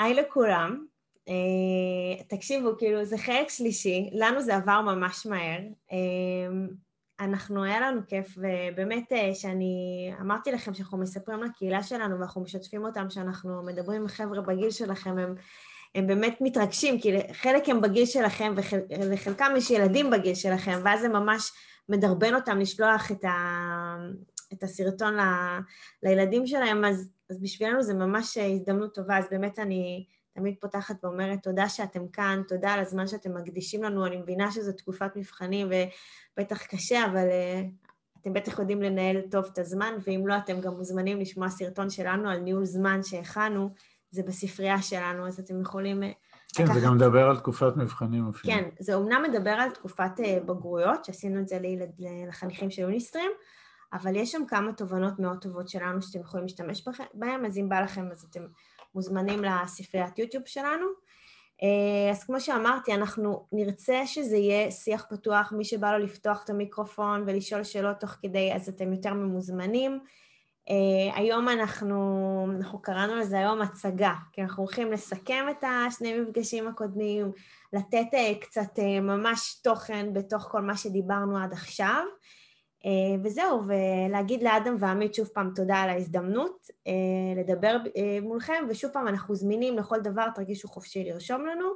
היי לכולם. Uh, תקשיבו, כאילו, זה חלק שלישי, לנו זה עבר ממש מהר. Uh, אנחנו, היה לנו כיף, ובאמת uh, שאני אמרתי לכם שאנחנו מספרים לקהילה שלנו ואנחנו משתפים אותם שאנחנו מדברים עם חבר'ה בגיל שלכם, הם, הם באמת מתרגשים, כי חלק הם בגיל שלכם וחל, וחלקם יש ילדים בגיל שלכם, ואז זה ממש מדרבן אותם לשלוח את, ה, את הסרטון ל, לילדים שלהם, אז, אז בשבילנו זה ממש הזדמנות טובה, אז באמת אני תמיד פותחת ואומרת תודה שאתם כאן, תודה על הזמן שאתם מקדישים לנו, אני מבינה שזו תקופת מבחנים ובטח קשה, אבל uh, אתם בטח יודעים לנהל טוב את הזמן, ואם לא, אתם גם מוזמנים לשמוע סרטון שלנו על ניהול זמן שהכנו, זה בספרייה שלנו, אז אתם יכולים... אה, כן, לקחת... זה גם מדבר על תקופת מבחנים אפילו. כן, זה אומנם מדבר על תקופת בגרויות, שעשינו את זה לילד, לחניכים של יוניסטרים, אבל יש שם כמה תובנות מאוד טובות שלנו שאתם יכולים להשתמש בהן, אז אם בא לכם אז אתם מוזמנים לספריית יוטיוב שלנו. אה, אז כמו שאמרתי, אנחנו נרצה שזה יהיה שיח פתוח, מי שבא לו לפתוח את המיקרופון ולשאול שאלות תוך כדי, אז אתם יותר ממוזמנים. Uh, היום אנחנו, אנחנו קראנו לזה היום הצגה, כי אנחנו הולכים לסכם את השני מפגשים הקודמים, לתת uh, קצת ממש תוכן בתוך כל מה שדיברנו עד עכשיו. אה, וזהו, ולהגיד לאדם ועמית שוב פעם תודה על ההזדמנות אה, לדבר אה, מולכם, ושוב פעם אנחנו זמינים לכל דבר, תרגישו חופשי לרשום לנו,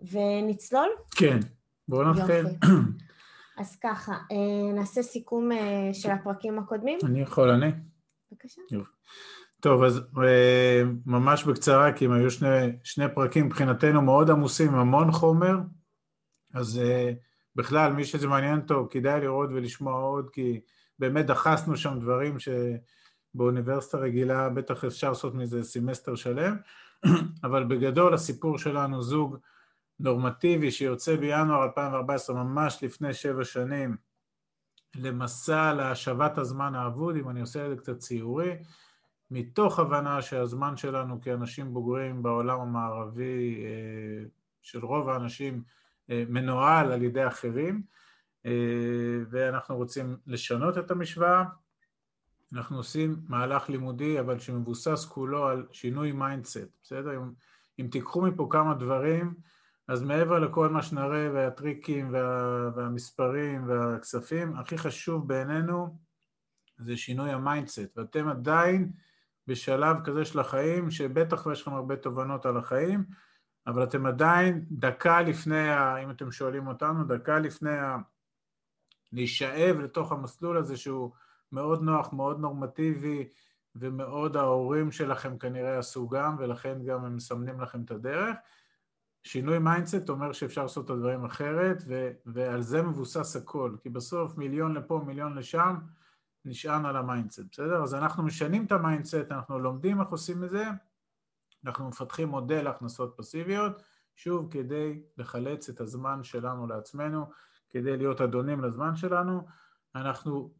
ונצלול? כן, בואו נתחיל. אז ככה, נעשה סיכום של הפרקים הקודמים. אני יכול, אני? בבקשה. טוב, אז ממש בקצרה, כי הם היו שני, שני פרקים מבחינתנו מאוד עמוסים, המון חומר, אז בכלל, מי שזה מעניין אותו, כדאי לראות ולשמוע עוד, כי באמת דחסנו שם דברים שבאוניברסיטה רגילה בטח אפשר לעשות מזה סמסטר שלם, אבל בגדול הסיפור שלנו זוג נורמטיבי שיוצא בינואר 2014, ממש לפני שבע שנים, למסע להשבת הזמן האבוד, אם אני עושה את זה קצת ציורי, מתוך הבנה שהזמן שלנו כאנשים בוגרים בעולם המערבי, אה, של רוב האנשים, מנוהל על ידי אחרים, אה, ואנחנו רוצים לשנות את המשוואה. אנחנו עושים מהלך לימודי, אבל שמבוסס כולו על שינוי mindset, בסדר? אם, אם תיקחו מפה כמה דברים, אז מעבר לכל מה שנראה והטריקים וה, והמספרים והכספים, הכי חשוב בעינינו זה שינוי ה mindset, ואתם עדיין בשלב כזה של החיים, שבטח יש לכם הרבה תובנות על החיים, אבל אתם עדיין דקה לפני, ה, אם אתם שואלים אותנו, דקה לפני ה... להישאב לתוך המסלול הזה שהוא מאוד נוח, מאוד נורמטיבי, ומאוד ההורים שלכם כנראה עשו גם, ולכן גם הם מסמנים לכם את הדרך. שינוי mindset אומר שאפשר לעשות את הדברים אחרת, ו- ועל זה מבוסס הכל, כי בסוף מיליון לפה, מיליון לשם, נשען על ה mindset, בסדר? אז אנחנו משנים את ה mindset, אנחנו לומדים איך עושים את זה, אנחנו מפתחים מודל הכנסות פסיביות, שוב כדי לחלץ את הזמן שלנו לעצמנו, כדי להיות אדונים לזמן שלנו, אנחנו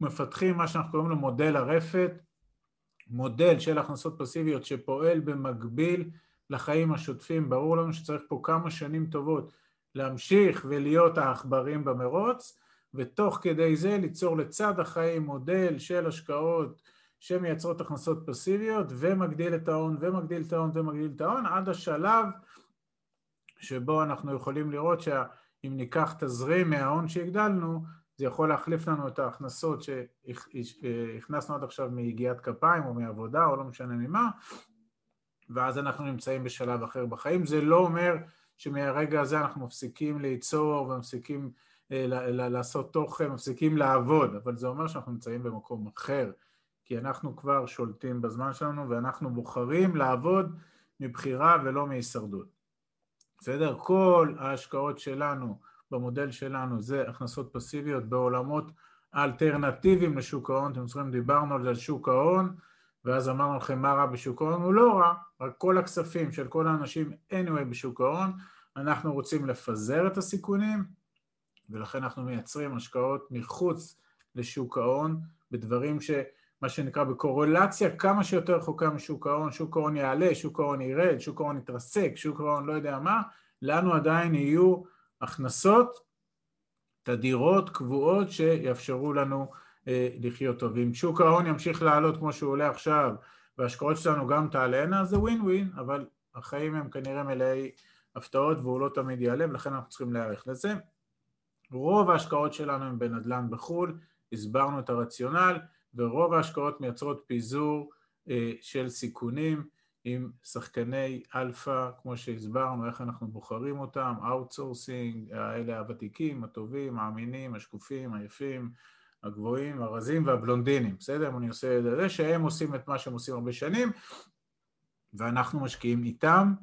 מפתחים מה שאנחנו קוראים לו מודל הרפת, מודל של הכנסות פסיביות שפועל במקביל לחיים השוטפים, ברור לנו שצריך פה כמה שנים טובות להמשיך ולהיות העכברים במרוץ, ותוך כדי זה ליצור לצד החיים מודל של השקעות שמייצרות הכנסות פסיביות ומגדיל את ההון ומגדיל את ההון ומגדיל את ההון עד השלב שבו אנחנו יכולים לראות שאם ניקח תזרים מההון שהגדלנו זה יכול להחליף לנו את ההכנסות שהכנסנו עד עכשיו מיגיעת כפיים או מעבודה או לא משנה ממה ואז אנחנו נמצאים בשלב אחר בחיים. זה לא אומר שמהרגע הזה אנחנו מפסיקים ליצור ומפסיקים אה, לעשות תוכן, מפסיקים לעבוד, אבל זה אומר שאנחנו נמצאים במקום אחר. כי אנחנו כבר שולטים בזמן שלנו ואנחנו בוחרים לעבוד מבחירה ולא מהישרדות. בסדר? כל ההשקעות שלנו במודל שלנו זה הכנסות פסיביות בעולמות אלטרנטיביים לשוק ההון, אתם זוכרים דיברנו על שוק ההון ואז אמרנו לכם מה רע בשוק ההון, הוא לא רע, רק כל הכספים של כל האנשים anyway בשוק ההון, אנחנו רוצים לפזר את הסיכונים ולכן אנחנו מייצרים השקעות מחוץ לשוק ההון בדברים ש... מה שנקרא בקורולציה כמה שיותר רחוקה משוק ההון, שוק ההון יעלה, שוק ההון ירד, שוק ההון יתרסק, שוק ההון לא יודע מה, לנו עדיין יהיו הכנסות תדירות, קבועות, שיאפשרו לנו אה, לחיות טוב. אם שוק ההון ימשיך לעלות כמו שהוא עולה עכשיו, וההשקעות שלנו גם תעלינה, זה ווין ווין, אבל החיים הם כנראה מלאי הפתעות והוא לא תמיד ייעלם, לכן אנחנו צריכים להיערך לזה. רוב ההשקעות שלנו הם בנדל"ן בחו"ל, הסברנו את הרציונל, ורוב ההשקעות מייצרות פיזור אה, של סיכונים עם שחקני אלפא, כמו שהסברנו, איך אנחנו בוחרים אותם, outsourcing, אלה הוותיקים, הטובים, האמינים, השקופים, היפים, הגבוהים, הרזים והבלונדינים, בסדר? אני עושה את זה, שהם עושים את מה שהם עושים הרבה שנים, ואנחנו משקיעים איתם,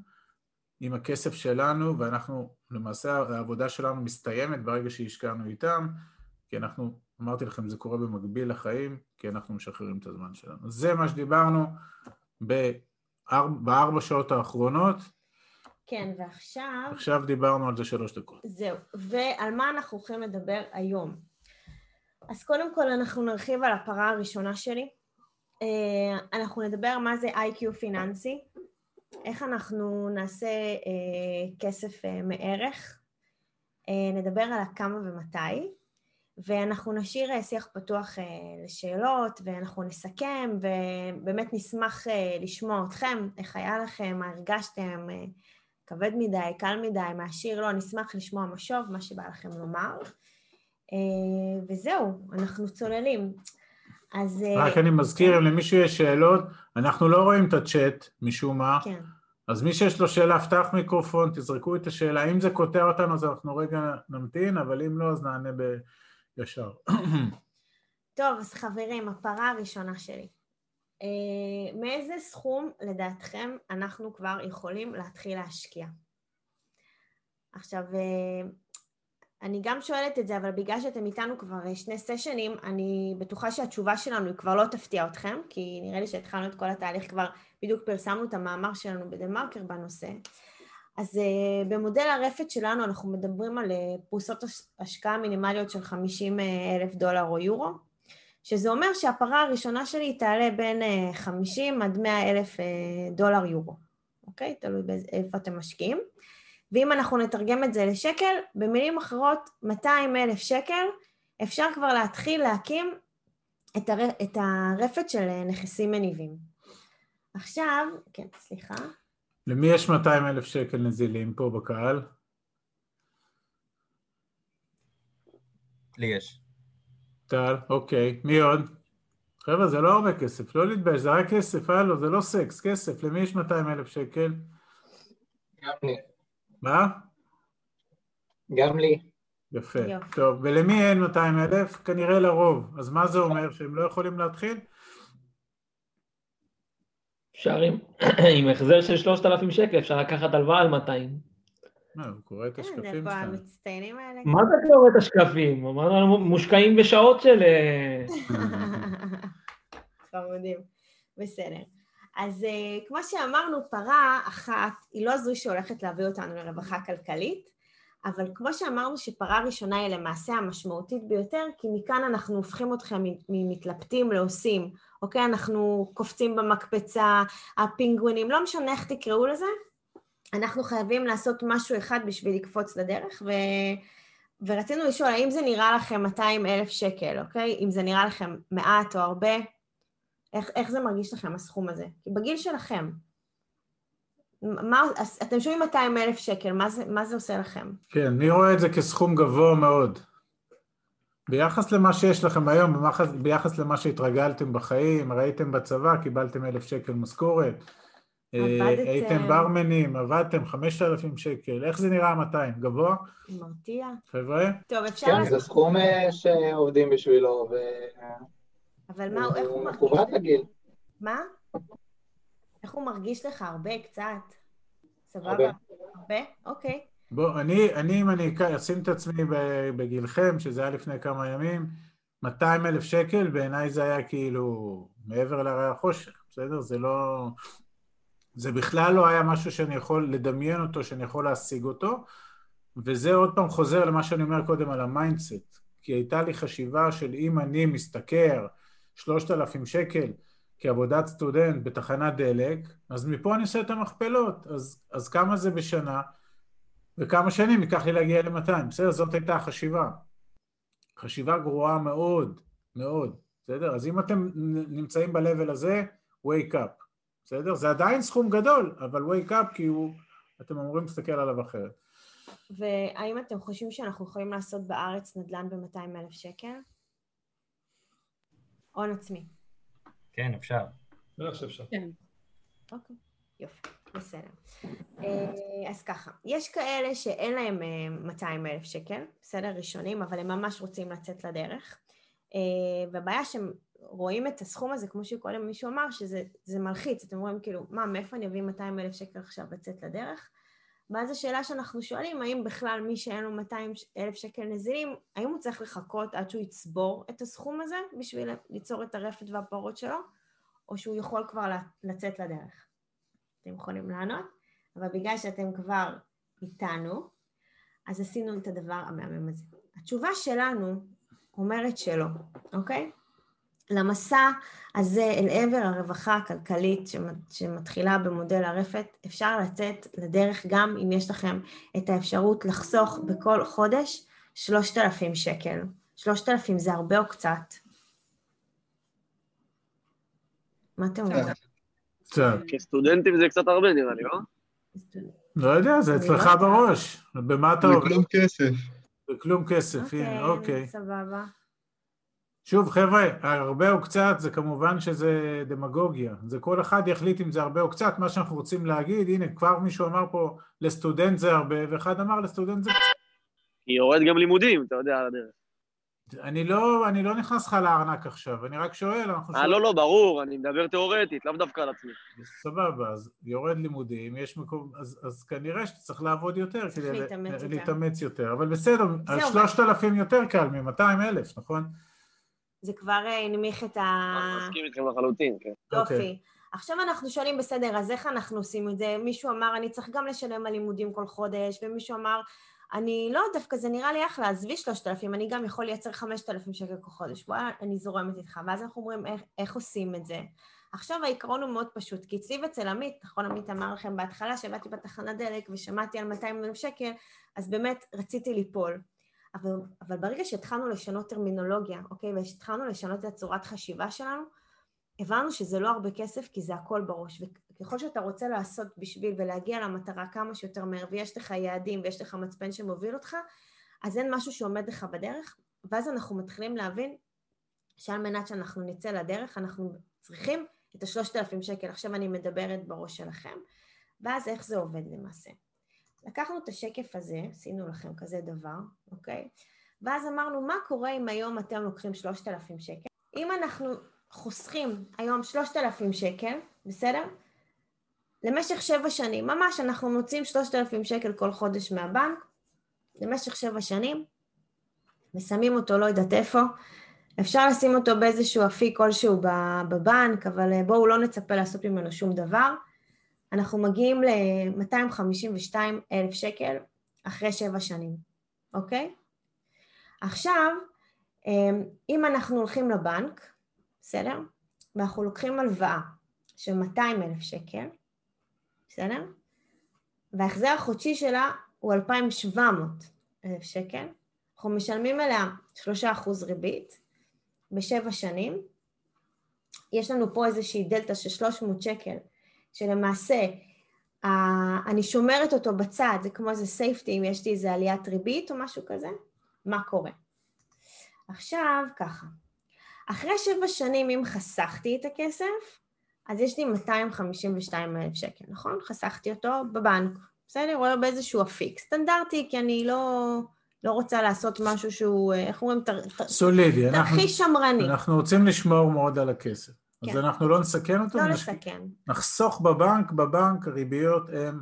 עם הכסף שלנו, ואנחנו, למעשה העבודה שלנו מסתיימת ברגע שהשקענו איתם, כי אנחנו, אמרתי לכם, זה קורה במקביל לחיים, כי אנחנו משחררים את הזמן שלנו. זה מה שדיברנו בארבע, בארבע שעות האחרונות. כן, ועכשיו... עכשיו דיברנו על זה שלוש דקות. זהו, ועל מה אנחנו הולכים לדבר היום? אז קודם כל אנחנו נרחיב על הפרה הראשונה שלי. אה, אנחנו נדבר מה זה איי-קיו פיננסי, איך אנחנו נעשה אה, כסף אה, מערך, נדבר על הכמה ומתי, ואנחנו נשאיר שיח פתוח לשאלות, ואנחנו נסכם, ובאמת נשמח לשמוע אתכם, איך היה לכם, מה הרגשתם, כבד מדי, קל מדי, מעשיר, לא, נשמח לשמוע משוב, מה שבא לכם לומר. אה, וזהו, אנחנו צוללים. אז... אה, רק אני מזכיר, אם למישהו יש שאלות, אנחנו לא רואים את הצ'אט משום מה. כן. אז מי שיש לו שאלה, פתח מיקרופון, תזרקו את השאלה. אם זה קוטע אותנו, אז אנחנו רגע נמתין, אבל אם לא, אז נענה בישר. טוב, אז חברים, הפרה הראשונה שלי. Uh, מאיזה סכום לדעתכם אנחנו כבר יכולים להתחיל להשקיע? עכשיו, uh, אני גם שואלת את זה, אבל בגלל שאתם איתנו כבר אה, שני סשנים, אני בטוחה שהתשובה שלנו היא כבר לא תפתיע אתכם, כי נראה לי שהתחלנו את כל התהליך כבר, בדיוק פרסמנו את המאמר שלנו בדה מרקר בנושא. אז uh, במודל הרפת שלנו אנחנו מדברים על uh, פרוסות השקעה מינימליות של 50 אלף דולר או יורו, שזה אומר שהפרה הראשונה שלי תעלה בין uh, 50 עד 100 אלף דולר יורו, אוקיי? תלוי באיפה אתם משקיעים. ואם אנחנו נתרגם את זה לשקל, במילים אחרות, 200 אלף שקל, אפשר כבר להתחיל להקים את, הר... את הרפת של נכסים מניבים. עכשיו, כן, סליחה. למי יש 200 אלף שקל נזילים פה בקהל? לי יש. טל, אוקיי. מי עוד? חבר'ה, זה לא הרבה כסף, לא להתבייש, זה רק כסף, הלו, זה לא סקס, כסף. למי יש 200 אלף שקל? גם לי. מה? גם לי. יפה. יופי. טוב, ולמי אין 200 אלף? כנראה לרוב. אז מה זה אומר? שהם לא יכולים להתחיל? אפשר עם, עם החזר של 3,000 שקל, אפשר לקחת הלוואה על 200. מה, הוא קורא את השקפים שלך. מה אתה קורא את השקפים? אמרנו מושקעים בשעות של... אה, חמודים. בסדר. אז uh, כמו שאמרנו, פרה אחת היא לא זו שהולכת להביא אותנו לרווחה כלכלית, אבל כמו שאמרנו שפרה ראשונה היא למעשה המשמעותית ביותר, כי מכאן אנחנו הופכים אתכם ממתלבטים לעושים, אוקיי? אנחנו קופצים במקפצה, הפינגווינים, לא משנה איך תקראו לזה, אנחנו חייבים לעשות משהו אחד בשביל לקפוץ לדרך, ו... ורצינו לשאול, האם זה נראה לכם 200 אלף שקל, אוקיי? אם זה נראה לכם מעט או הרבה, איך, איך זה מרגיש לכם, הסכום הזה? בגיל שלכם, מה, אתם שומעים 200 אלף שקל, מה זה, מה זה עושה לכם? כן, אני רואה את זה כסכום גבוה מאוד. ביחס למה שיש לכם היום, ביחס, ביחס למה שהתרגלתם בחיים, ראיתם בצבא, קיבלתם אלף שקל משכורת, אה, עבדתם... הייתם ברמנים, עבדתם 5,000 שקל, איך זה נראה 200? גבוה? מרתיע. חבר'ה? טוב, אפשר... כן, זה סכום אה, שעובדים בשבילו, ו... אבל מה, איך הוא מרגיש? הוא לגיל. מה? איך הוא מרגיש לך? הרבה? קצת? סבבה? הרבה. הרבה? אוקיי. בוא, אני, אני אם אני אשים את עצמי בגילכם, שזה היה לפני כמה ימים, 200 אלף שקל, בעיניי זה היה כאילו מעבר להרי החושך, בסדר? זה לא... זה בכלל לא היה משהו שאני יכול לדמיין אותו, שאני יכול להשיג אותו, וזה עוד פעם חוזר למה שאני אומר קודם על ה mindset, כי הייתה לי חשיבה של אם אני משתכר שלושת אלפים שקל כעבודת סטודנט בתחנת דלק, אז מפה אני עושה את המכפלות, אז, אז כמה זה בשנה וכמה שנים ייקח לי להגיע ל-200, בסדר? זאת הייתה החשיבה. חשיבה גרועה מאוד, מאוד, בסדר? אז אם אתם נמצאים ב-level הזה, wake up, בסדר? זה עדיין סכום גדול, אבל wake up כי הוא, אתם אמורים להסתכל עליו אחרת. והאם אתם חושבים שאנחנו יכולים לעשות בארץ נדל"ן ב-200 אלף שקל? הון עצמי. כן, אפשר. בטח שאפשר. כן. אוקיי, יופי, בסדר. אה, אז ככה, יש כאלה שאין להם אה, 200 אלף שקל, בסדר, ראשונים, אבל הם ממש רוצים לצאת לדרך. אה, והבעיה שהם רואים את הסכום הזה, כמו שקודם מישהו אמר, שזה זה מלחיץ. אתם רואים כאילו, מה, מאיפה אני אביא 200 אלף שקל עכשיו לצאת לדרך? ואז השאלה שאנחנו שואלים, האם בכלל מי שאין לו 200 אלף שקל נזילים, האם הוא צריך לחכות עד שהוא יצבור את הסכום הזה בשביל ליצור את הרפת והפרות שלו, או שהוא יכול כבר לצאת לדרך? אתם יכולים לענות, אבל בגלל שאתם כבר איתנו, אז עשינו את הדבר המהמם הזה. התשובה שלנו אומרת שלא, אוקיי? למסע הזה אל עבר הרווחה הכלכלית שמתחילה במודל הרפת, אפשר לצאת לדרך גם אם יש לכם את האפשרות לחסוך בכל חודש 3,000 שקל. 3,000 זה הרבה או קצת? מה אתם אומרים? קצת. כסטודנטים זה קצת הרבה נראה לי, לא? לא יודע, זה אצלך בראש. במה אתה עובד? כלום כסף. זה כלום כסף, הנה, אוקיי, אוקיי. סבבה. שוב, חבר'ה, הרבה או קצת זה כמובן שזה דמגוגיה. זה כל אחד יחליט אם זה הרבה או קצת, מה שאנחנו רוצים להגיד, הנה, כבר מישהו אמר פה לסטודנט זה הרבה, ואחד אמר לסטודנט זה קצת. כי יורד גם לימודים, אתה יודע, על הדרך. אני לא, אני לא נכנס לך לארנק עכשיו, אני רק שואל, אנחנו אה, לא, לא, ברור, אני מדבר תיאורטית, לאו דווקא על עצמי. סבבה, אז יורד לימודים, יש מקום, אז, אז כנראה שאתה צריך לעבוד יותר צריך כדי להתאמץ יותר. להתאמץ יותר, אבל בסדר, שלושת אלפים יותר קל מ-200 אלף, נכון? זה כבר אה, הנמיך את ה... אני מסכים איתכם לחלוטין, כן. אוקיי. יופי. עכשיו אנחנו שואלים, בסדר, אז איך אנחנו עושים את זה? מישהו אמר, אני צריך גם לשלם על לימודים כל חודש, ומישהו אמר, אני לא, דווקא זה נראה לי אחלה, עזבי 3,000, אני גם יכול לייצר 5,000 שקל כל חודש, וואלה, אני זורמת איתך. ואז אנחנו אומרים, איך, איך עושים את זה? עכשיו העיקרון הוא מאוד פשוט, כי אצלי ואצל עמית, נכון, עמית אמר לכם בהתחלה, שבאתי בתחנת דלק ושמעתי על 200 אלף שקל, אז באמת רציתי ליפול. אבל, אבל ברגע שהתחלנו לשנות טרמינולוגיה, אוקיי, והתחלנו לשנות את הצורת חשיבה שלנו, הבנו שזה לא הרבה כסף, כי זה הכל בראש. וככל שאתה רוצה לעשות בשביל ולהגיע למטרה כמה שיותר מהר, ויש לך יעדים ויש לך מצפן שמוביל אותך, אז אין משהו שעומד לך בדרך, ואז אנחנו מתחילים להבין שעל מנת שאנחנו נצא לדרך, אנחנו צריכים את השלושת אלפים שקל. עכשיו אני מדברת בראש שלכם, ואז איך זה עובד למעשה. לקחנו את השקף הזה, עשינו לכם כזה דבר, אוקיי? ואז אמרנו, מה קורה אם היום אתם לוקחים 3,000 שקל? אם אנחנו חוסכים היום 3,000 שקל, בסדר? למשך שבע שנים, ממש אנחנו מוצאים 3,000 שקל כל חודש מהבנק, למשך שבע שנים, ושמים אותו לא יודעת איפה, אפשר לשים אותו באיזשהו אפיק כלשהו בבנק, אבל אה, בואו לא נצפה לעשות ממנו שום דבר. אנחנו מגיעים ל-252 אלף שקל אחרי שבע שנים, אוקיי? עכשיו, אם אנחנו הולכים לבנק, בסדר? ואנחנו לוקחים הלוואה של 200 אלף שקל, בסדר? וההחזר החודשי שלה הוא 2,700 אלף שקל, אנחנו משלמים אליה 3% ריבית בשבע שנים, יש לנו פה איזושהי דלתא של 300 שקל שלמעשה אני שומרת אותו בצד, זה כמו איזה סייפטי, אם יש לי איזה עליית ריבית או משהו כזה, מה קורה? עכשיו ככה, אחרי שבע שנים אם חסכתי את הכסף, אז יש לי 252 אלף שקל, נכון? חסכתי אותו בבנק, בסדר? או באיזשהו אפיק, סטנדרטי, כי אני לא, לא רוצה לעשות משהו שהוא, איך אומרים? תר, סולידי. תרחיש שמרני. אנחנו רוצים לשמור מאוד על הכסף. כן. אז אנחנו לא נסכן אותו, לא נש... לסכן. נחסוך בבנק, בבנק הריביות הן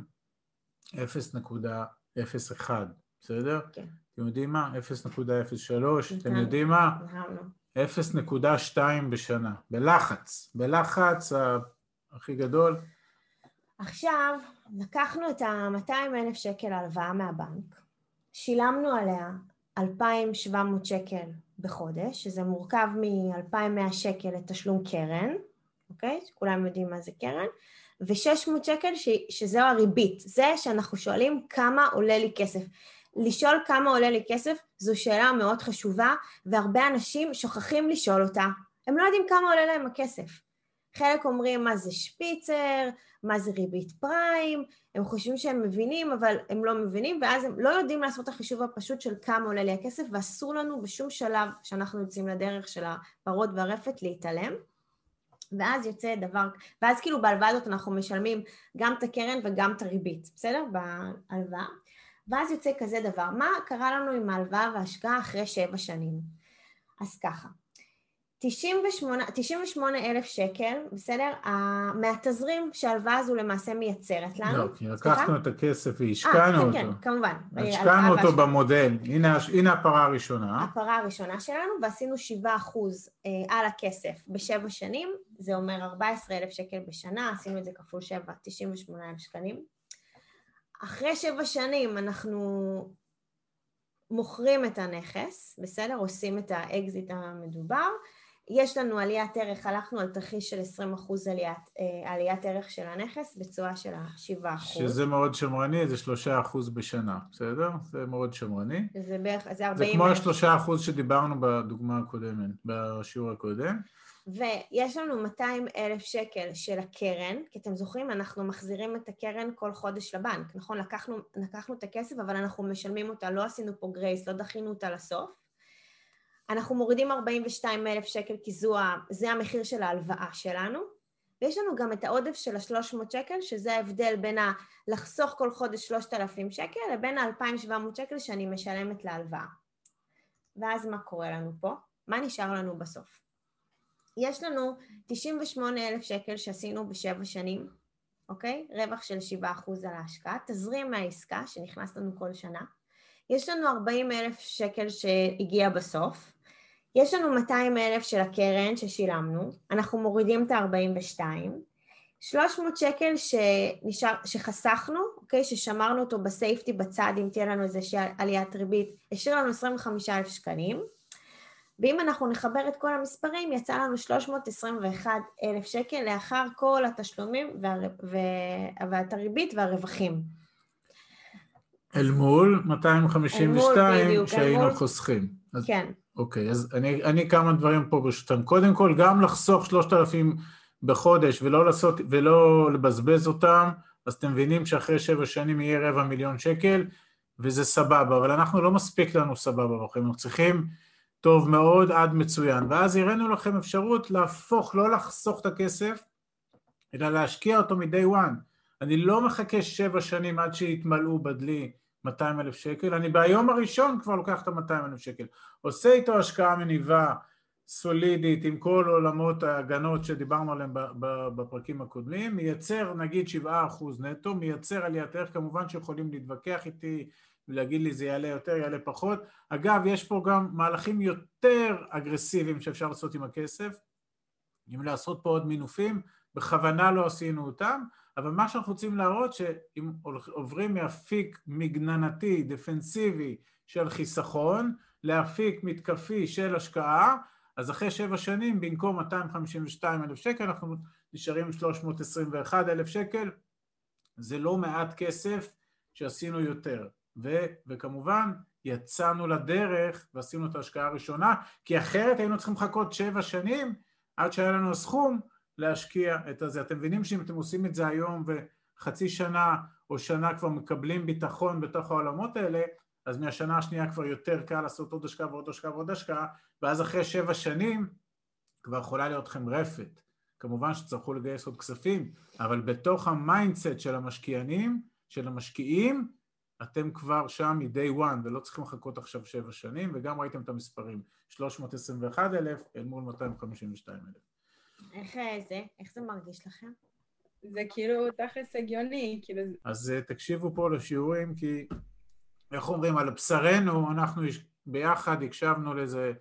0.01, בסדר? כן. אתם יודעים מה? 0.03, אתם. יודעים מה? הבנו. 0.2 בשנה, בלחץ, בלחץ הכי גדול. עכשיו, לקחנו את ה-200 אלף שקל הלוואה מהבנק, שילמנו עליה 2,700 שקל בחודש, שזה מורכב מ-2,100 שקל לתשלום קרן, אוקיי? שכולם יודעים מה זה קרן, ו-600 שקל ש- שזו הריבית. זה שאנחנו שואלים כמה עולה לי כסף. לשאול כמה עולה לי כסף זו שאלה מאוד חשובה, והרבה אנשים שוכחים לשאול אותה. הם לא יודעים כמה עולה להם הכסף. חלק אומרים מה זה שפיצר, מה זה ריבית פריים, הם חושבים שהם מבינים, אבל הם לא מבינים, ואז הם לא יודעים לעשות את החישוב הפשוט של כמה עולה לי הכסף, ואסור לנו בשום שלב שאנחנו יוצאים לדרך של הפרות והרפת להתעלם. ואז יוצא דבר, ואז כאילו בהלוואה הזאת אנחנו משלמים גם את הקרן וגם את הריבית, בסדר? בהלוואה. ואז יוצא כזה דבר, מה קרה לנו עם ההלוואה וההשקעה אחרי שבע שנים? אז ככה, 98, 98 אלף שקל, בסדר? מהתזרים שההלוואה הזו למעשה מייצרת לנו. לא, כי לקחנו את הכסף והשקענו אותו. אה, כן, כן, כמובן. השקענו אותו במודל, הנה, הנה הפרה הראשונה. הפרה הראשונה שלנו, ועשינו 7 אחוז אה, על הכסף בשבע שנים, זה אומר 14 אלף שקל בשנה, עשינו את זה כפול 7, 98 אלף שקלים. אחרי שבע שנים אנחנו מוכרים את הנכס, בסדר? עושים את האקזיט המדובר. יש לנו עליית ערך, הלכנו על תרחיש של 20 אחוז עליית, אה, עליית ערך של הנכס בתשואה של ה-7 אחוז. שזה מאוד שמרני, זה 3 אחוז בשנה, בסדר? זה מאוד שמרני. זה בערך, זה 40 זה כמו ה-3 אחוז שדיברנו בדוגמה הקודמת, בשיעור הקודם. ויש לנו 200 אלף שקל של הקרן, כי אתם זוכרים, אנחנו מחזירים את הקרן כל חודש לבנק, נכון? לקחנו, לקחנו את הכסף, אבל אנחנו משלמים אותה, לא עשינו פה גרייס, לא דחינו אותה לסוף. אנחנו מורידים 42 אלף שקל כי זו, זה המחיר של ההלוואה שלנו, ויש לנו גם את העודף של ה-300 שקל, שזה ההבדל בין ה- לחסוך כל חודש 3,000 שקל לבין ה-2,700 שקל שאני משלמת להלוואה. ואז מה קורה לנו פה? מה נשאר לנו בסוף? יש לנו 98 אלף שקל שעשינו בשבע שנים, אוקיי? רווח של 7% על ההשקעה, תזרים מהעסקה שנכנס לנו כל שנה. יש לנו 40 אלף שקל שהגיע בסוף, יש לנו 200 אלף של הקרן ששילמנו, אנחנו מורידים את ה-42, 300 שקל שנשאר, שחסכנו, אוקיי, ששמרנו אותו בסייפטי בצד אם תהיה לנו איזושהי עליית ריבית, השאיר לנו 25 אלף שקלים, ואם אנחנו נחבר את כל המספרים, יצא לנו 321 אלף שקל לאחר כל התשלומים וה... ואת הריבית והרווחים. אל מול 252 שהיינו מול... חוסכים. אז, כן. אוקיי, אז אני, אני כמה דברים פה ברשותם. קודם כל, גם לחסוך 3,000 בחודש ולא, לעשות, ולא לבזבז אותם, אז אתם מבינים שאחרי שבע שנים יהיה רבע מיליון שקל, וזה סבבה, אבל אנחנו לא מספיק לנו סבבה, אנחנו צריכים טוב מאוד עד מצוין. ואז הראינו לכם אפשרות להפוך, לא לחסוך את הכסף, אלא להשקיע אותו מ-day one. אני לא מחכה שבע שנים עד שיתמלאו בדלי 200 אלף שקל, אני ביום הראשון כבר לוקח את ה-200 אלף שקל. עושה איתו השקעה מניבה סולידית עם כל עולמות ההגנות שדיברנו עליהן בפרקים הקודמים, מייצר נגיד 7% נטו, מייצר עליית ערך, כמובן שיכולים להתווכח איתי ולהגיד לי זה יעלה יותר, יעלה פחות. אגב, יש פה גם מהלכים יותר אגרסיביים שאפשר לעשות עם הכסף, אם לעשות פה עוד מינופים, בכוונה לא עשינו אותם, אבל מה שאנחנו רוצים להראות שאם עוברים מאפיק מגננתי, דפנסיבי של חיסכון, לאפיק מתקפי של השקעה, אז אחרי שבע שנים במקום 252 אלף שקל אנחנו נשארים 321 אלף שקל, זה לא מעט כסף שעשינו יותר. ו, וכמובן יצאנו לדרך ועשינו את ההשקעה הראשונה, כי אחרת היינו צריכים לחכות שבע שנים עד שהיה לנו הסכום להשקיע את הזה. אתם מבינים שאם אתם עושים את זה היום וחצי שנה או שנה כבר מקבלים ביטחון בתוך העולמות האלה, אז מהשנה השנייה כבר יותר קל לעשות עוד השקעה ועוד השקעה ועוד השקעה, ואז אחרי שבע שנים כבר יכולה להיות לכם רפת. כמובן שתצטרכו לגייס עוד כספים, אבל בתוך ה mindset של המשקיענים, של המשקיעים, אתם כבר שם מ- day one ולא צריכים לחכות עכשיו שבע שנים, וגם ראיתם את המספרים, 321 אלף אל מול 252 אלף. איך אה, זה? איך זה מרגיש לכם? זה כאילו תכלס הגיוני, כאילו... אז אה, תקשיבו פה לשיעורים, כי איך אומרים, על בשרנו, אנחנו ביחד הקשבנו לאיזה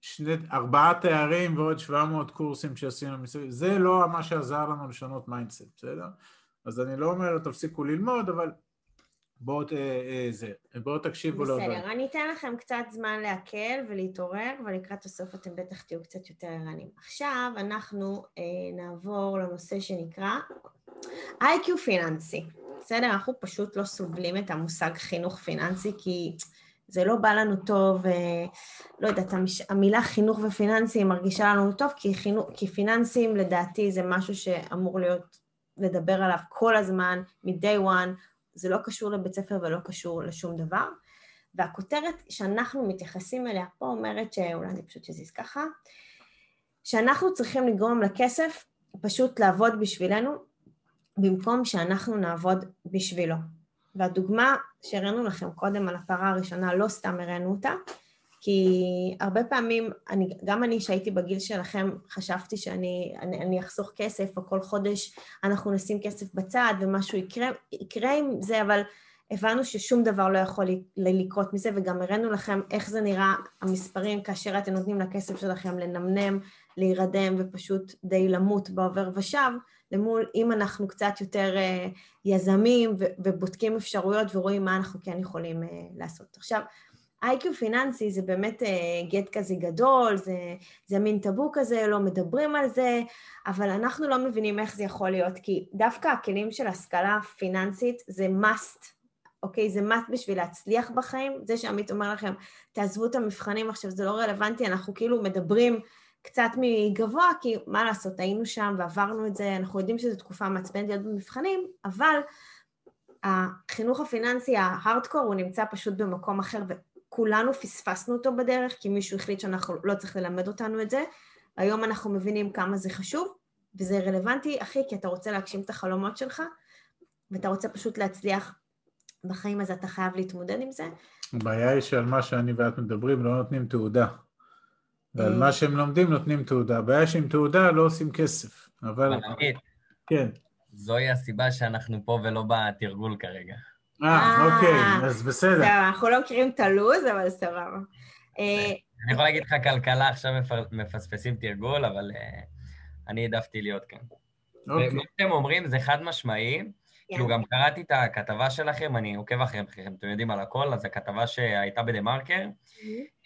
שני, ארבעה תארים ועוד 700 קורסים שעשינו מסביב, זה לא מה שעזר לנו לשנות mindset, בסדר? אז אני לא אומר תפסיקו ללמוד, אבל בואו אה, אה, בוא תקשיבו בסדר, לא אני אתן לכם קצת זמן להקל ולהתעורר, ולקראת הסוף אתם בטח תהיו קצת יותר ערניים. עכשיו אנחנו אה, נעבור לנושא שנקרא איי-קיו פיננסי. בסדר? אנחנו פשוט לא סובלים את המושג חינוך פיננסי, כי זה לא בא לנו טוב, אה, לא יודעת, המש- המילה חינוך ופיננסי מרגישה לנו טוב, כי, חינוך, כי פיננסים לדעתי זה משהו שאמור להיות, לדבר עליו כל הזמן, מ-day one, זה לא קשור לבית ספר ולא קשור לשום דבר. והכותרת שאנחנו מתייחסים אליה פה אומרת שאולי אני פשוט אזיז ככה, שאנחנו צריכים לגרום לכסף פשוט לעבוד בשבילנו, במקום שאנחנו נעבוד בשבילו. והדוגמה שהראינו לכם קודם על הפרה הראשונה, לא סתם הראינו אותה, כי הרבה פעמים, אני, גם אני שהייתי בגיל שלכם, חשבתי שאני אני, אני אחסוך כסף, או כל חודש אנחנו נשים כסף בצד ומשהו יקרה, יקרה עם זה, אבל הבנו ששום דבר לא יכול לקרות מזה, וגם הראינו לכם איך זה נראה, המספרים, כאשר אתם נותנים לכסף שלכם לנמנם, להירדם ופשוט די למות בעובר ושב, למול אם אנחנו קצת יותר uh, יזמים ובודקים אפשרויות ורואים מה אנחנו כן יכולים uh, לעשות. עכשיו, איי-קיו פיננסי זה באמת uh, גט כזה גדול, זה, זה מין טאבו כזה, לא מדברים על זה, אבל אנחנו לא מבינים איך זה יכול להיות, כי דווקא הכלים של השכלה פיננסית זה must, אוקיי? זה must בשביל להצליח בחיים. זה שעמית אומר לכם, תעזבו את המבחנים עכשיו, זה לא רלוונטי, אנחנו כאילו מדברים קצת מגבוה, כי מה לעשות, היינו שם ועברנו את זה, אנחנו יודעים שזו תקופה מעצבנת להיות במבחנים, אבל החינוך הפיננסי, ההארדקור, הוא נמצא פשוט במקום אחר, וכולנו פספסנו אותו בדרך, כי מישהו החליט שאנחנו לא צריך ללמד אותנו את זה. היום אנחנו מבינים כמה זה חשוב, וזה רלוונטי, אחי, כי אתה רוצה להגשים את החלומות שלך, ואתה רוצה פשוט להצליח בחיים, אז אתה חייב להתמודד עם זה. הבעיה היא שעל מה שאני ואת מדברים לא נותנים תעודה. ועל אה. מה שהם לומדים נותנים תעודה. הבעיה שעם תעודה לא עושים כסף. אבל, אבל עמית, כן. זוהי הסיבה שאנחנו פה ולא בתרגול כרגע. אה, אה. אוקיי, אז בסדר. זהו, אנחנו לא מכירים את הלו"ז, אבל סבבה. אה, אני יכול להגיד לך, כלכלה עכשיו מפ- מפספסים תרגול, אבל אה, אני העדפתי להיות כאן. אוקיי. ומה שאתם אומרים זה חד משמעי. כאילו, גם קראתי את הכתבה שלכם, אני עוקב אחריכם, אתם יודעים על הכל, אז הכתבה שהייתה בדה-מרקר,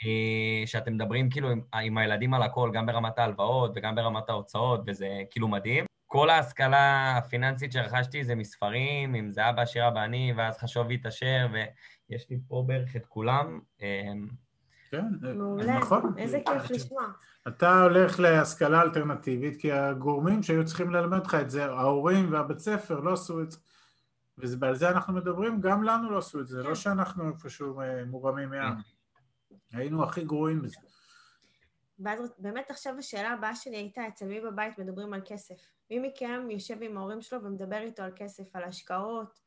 אה, שאתם מדברים כאילו עם הילדים על הכל, גם ברמת ההלוואות וגם ברמת ההוצאות, וזה כאילו מדהים. כל ההשכלה הפיננסית שרכשתי זה מספרים, אם זה אבא עשיר אבא אני, ואז חשוב והתעשר, ויש לי פה בערך את כולם. אה, כן, מעולה, נכון. איזה כיף לשמוע. אתה הולך להשכלה אלטרנטיבית, כי הגורמים שהיו צריכים ללמד לך את זה, ההורים והבית ספר לא עשו את זה. ועל זה אנחנו מדברים, גם לנו לא עשו את זה, לא שאנחנו איפשהו אה, מורמים מעם. היינו הכי גרועים בזה. ואז באמת עכשיו השאלה הבאה שלי הייתה, אצל מי בבית מדברים על כסף? מי מכם יושב עם ההורים שלו ומדבר איתו על כסף, על השקעות?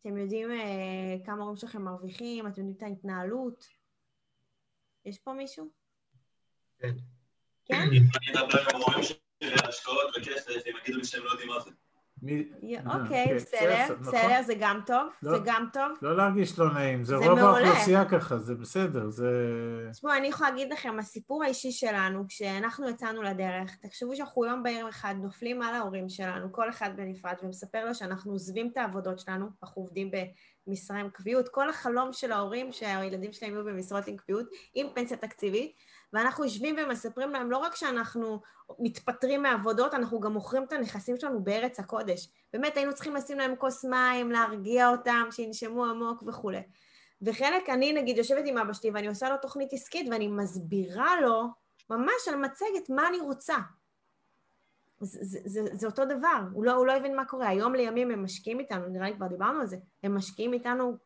אתם יודעים אה, כמה ההורים שלכם מרוויחים? אתם יודעים את ההתנהלות? יש פה מישהו? כן. כן? אני אדבר עם ההורים שלי על השקעות וכסף, הם יגידו לי שהם לא יודעים מה זה. מי- אה, אוקיי, בסדר, נכון. בסדר, זה גם טוב, לא. זה גם טוב. לא להרגיש לא נעים, זה רוב. האוכלוסייה ככה, זה בסדר, זה... תשמעו, אני יכולה להגיד לכם, הסיפור האישי שלנו, כשאנחנו יצאנו לדרך, תחשבו שאנחנו יום בהיר אחד נופלים על ההורים שלנו, כל אחד בנפרד, ומספר לו שאנחנו עוזבים את העבודות שלנו, אנחנו עובדים במשרה עם קביעות, כל החלום של ההורים שהילדים שלהם יהיו במשרות עם קביעות, עם פנסיה תקציבית, ואנחנו יושבים ומספרים להם לא רק שאנחנו מתפטרים מעבודות, אנחנו גם מוכרים את הנכסים שלנו בארץ הקודש. באמת, היינו צריכים לשים להם כוס מים, להרגיע אותם, שינשמו עמוק וכולי. וחלק, אני נגיד יושבת עם אבא שלי ואני עושה לו תוכנית עסקית ואני מסבירה לו ממש על מצגת מה אני רוצה. זה, זה, זה, זה אותו דבר, הוא לא, הוא לא הבין מה קורה. היום לימים הם משקיעים איתנו, נראה לי כבר דיברנו על זה, הם משקיעים איתנו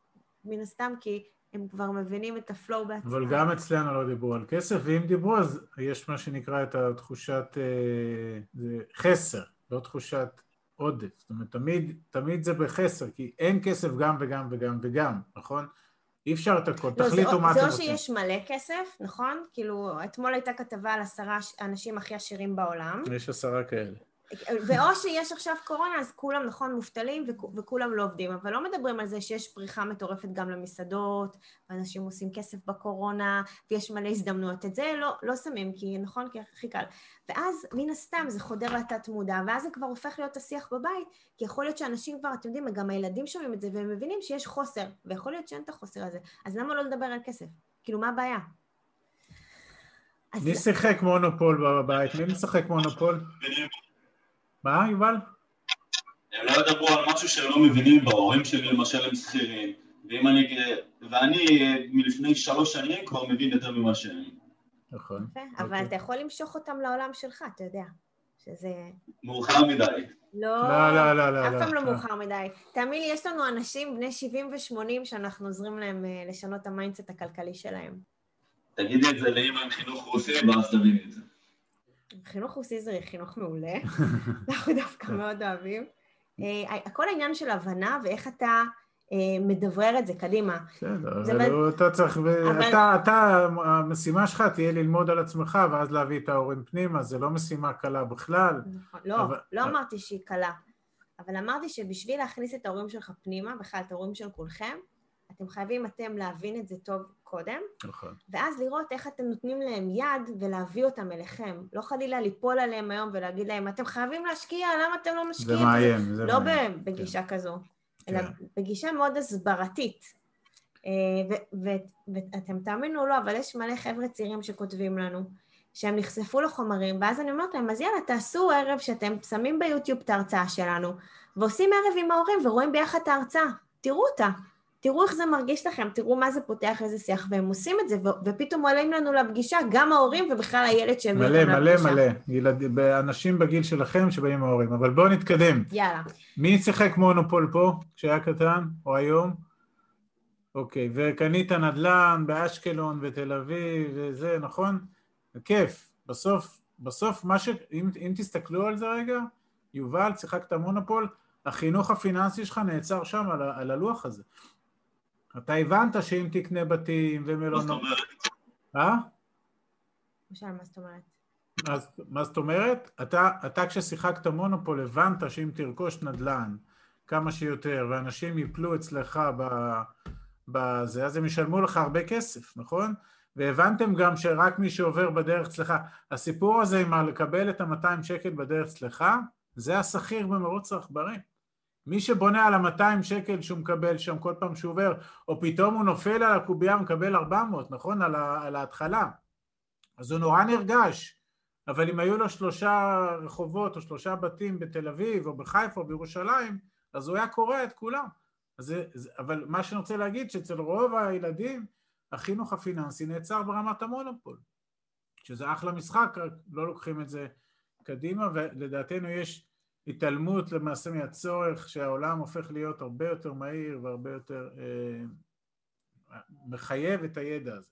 מן הסתם כי הם כבר מבינים את הפלואו בעצמם. אבל גם אצלנו לא דיברו על כסף, ואם דיברו אז יש מה שנקרא את התחושת אה, זה חסר, לא תחושת עודף. זאת אומרת, תמיד, תמיד זה בחסר, כי אין כסף גם וגם וגם וגם, נכון? אי אפשר את הכל, לא, תחליטו זה, מה זה אתם או רוצים. שיש מלא כסף, נכון? כאילו, אתמול הייתה כתבה על עשרה האנשים הכי עשירים בעולם, יש עשרה כאלה. ואו שיש עכשיו קורונה, אז כולם, נכון, מובטלים וכו- וכולם לא עובדים, אבל לא מדברים על זה שיש פריחה מטורפת גם למסעדות, ואנשים עושים כסף בקורונה, ויש מלא הזדמנויות. את זה לא, לא שמים, כי נכון, כי הכי קל. ואז מן הסתם זה חודר לתת מודע, ואז זה כבר הופך להיות השיח בבית, כי יכול להיות שאנשים כבר, אתם יודעים, גם הילדים שומעים את זה, והם מבינים שיש חוסר, ויכול להיות שאין את החוסר הזה, אז למה לא לדבר על כסף? כאילו, מה הבעיה? מי שיחק מונופול בבית? מי משחק מונופול? מה, יובל? הם לא ידברו על משהו שהם לא מבינים בו, ההורים שלי למשל הם שכירים, ואם אני, ואני אה, מלפני שלוש שנים כבר מבין יותר ממה שאני. נכון. יפה, אבל אוקיי. אתה יכול למשוך אותם לעולם שלך, אתה יודע. שזה... מאוחר מדי. לא... לא, לא, לא, לא, אף לא. פעם לא לא. מאוחר מדי. תאמין לי, יש לנו אנשים בני 70 ו-80 שאנחנו עוזרים להם אה, לשנות את ה mindset הכלכלי שלהם. תגידי את זה לאמא עם חינוך רוסי, ואז תביני את זה. חינוך רוסי זה חינוך מעולה, אנחנו דווקא מאוד אוהבים. אה, הכל העניין של הבנה ואיך אתה אה, מדברר את זה קדימה. בסדר, זה אבל מה- אתה צריך, אבל- אתה, אתה, המשימה שלך תהיה ללמוד על עצמך ואז להביא את ההורים פנימה, זה לא משימה קלה בכלל. נכון. לא, אבל- לא אמרתי שהיא קלה, אבל אמרתי שבשביל להכניס את ההורים שלך פנימה, בכלל את ההורים של כולכם, אתם חייבים אתם להבין את זה טוב קודם, נכון. ואז לראות איך אתם נותנים להם יד ולהביא אותם אליכם. לא חלילה ליפול עליהם היום ולהגיד להם, אתם חייבים להשקיע, למה אתם לא זה משקיעים? מאיים, זה לא מאיים. ב- בגישה כזו, אלא כן. בגישה מאוד הסברתית. אה, ואתם תאמינו או לא, אבל יש מלא חבר'ה צעירים שכותבים לנו, שהם נחשפו לחומרים, ואז אני אומרת להם, אז יאללה, תעשו ערב שאתם שמים ביוטיוב את ההרצאה שלנו, ועושים ערב עם ההורים ורואים ביחד את ההרצאה. תראו אותה. תראו איך זה מרגיש לכם, תראו מה זה פותח, איזה שיח, והם עושים את זה, ו- ופתאום עולים לנו לפגישה גם ההורים ובכלל הילד שהביא מלא, מלא, לפגישה. מלא. ילד- אנשים בגיל שלכם שבאים ההורים. אבל בואו נתקדם. יאללה. מי שיחק מונופול פה כשהיה קטן, או היום? אוקיי, וקנית נדל"ן באשקלון ותל אביב וזה, נכון? כיף. בסוף, בסוף מה ש... אם, אם תסתכלו על זה רגע, יובל, שיחקת מונופול, החינוך הפיננסי שלך נעצר שם על, על הלוח הזה. אתה הבנת שאם תקנה בתים מה זאת ומלונות... אומרת? אה? למשל, מה זאת אומרת? אז מה זאת אומרת? אתה, אתה כששיחקת מונופול הבנת שאם תרכוש נדל"ן כמה שיותר ואנשים יפלו אצלך ב, בזה, אז הם ישלמו לך הרבה כסף, נכון? והבנתם גם שרק מי שעובר בדרך אצלך, הסיפור הזה עם לקבל את ה-200 שקל בדרך אצלך, זה השכיר במרוץ העכברים. מי שבונה על ה-200 שקל שהוא מקבל שם כל פעם שהוא עובר, או פתאום הוא נופל על הקובייה ומקבל 400, נכון? על, ה- על ההתחלה. אז הוא נורא נרגש. אבל אם היו לו שלושה רחובות או שלושה בתים בתל אביב או בחיפה או בירושלים, אז הוא היה קורע את כולם. אז אבל מה שאני רוצה להגיד, שאצל רוב הילדים, החינוך הפיננסי נעצר ברמת המונופול. שזה אחלה משחק, רק לא לוקחים את זה קדימה, ולדעתנו יש התעלמות למעשה מהצורך שהעולם הופך להיות הרבה יותר מהיר והרבה יותר אה, מחייב את הידע הזה.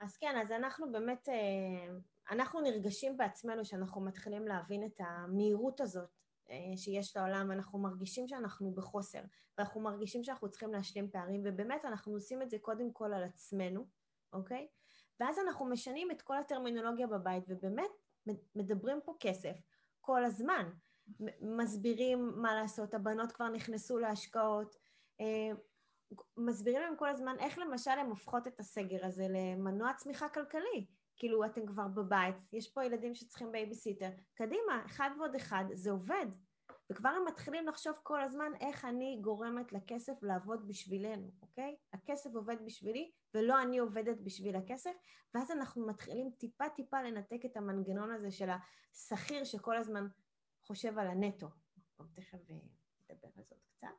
אז כן, אז אנחנו באמת, אה, אנחנו נרגשים בעצמנו שאנחנו מתחילים להבין את המהירות הזאת אה, שיש לעולם, ואנחנו מרגישים שאנחנו בחוסר, ואנחנו מרגישים שאנחנו צריכים להשלים פערים, ובאמת אנחנו עושים את זה קודם כל על עצמנו, אוקיי? ואז אנחנו משנים את כל הטרמינולוגיה בבית, ובאמת מדברים פה כסף כל הזמן. מסבירים מה לעשות, הבנות כבר נכנסו להשקעות, אה, מסבירים להם כל הזמן איך למשל הן הופכות את הסגר הזה למנוע צמיחה כלכלי. כאילו, אתם כבר בבית, יש פה ילדים שצריכים בייביסיטר, קדימה, אחד ועוד אחד, זה עובד. וכבר הם מתחילים לחשוב כל הזמן איך אני גורמת לכסף לעבוד בשבילנו, אוקיי? הכסף עובד בשבילי ולא אני עובדת בשביל הכסף, ואז אנחנו מתחילים טיפה טיפה לנתק את המנגנון הזה של השכיר שכל הזמן חושב על הנטו. תכף נדבר על זה עוד קצת.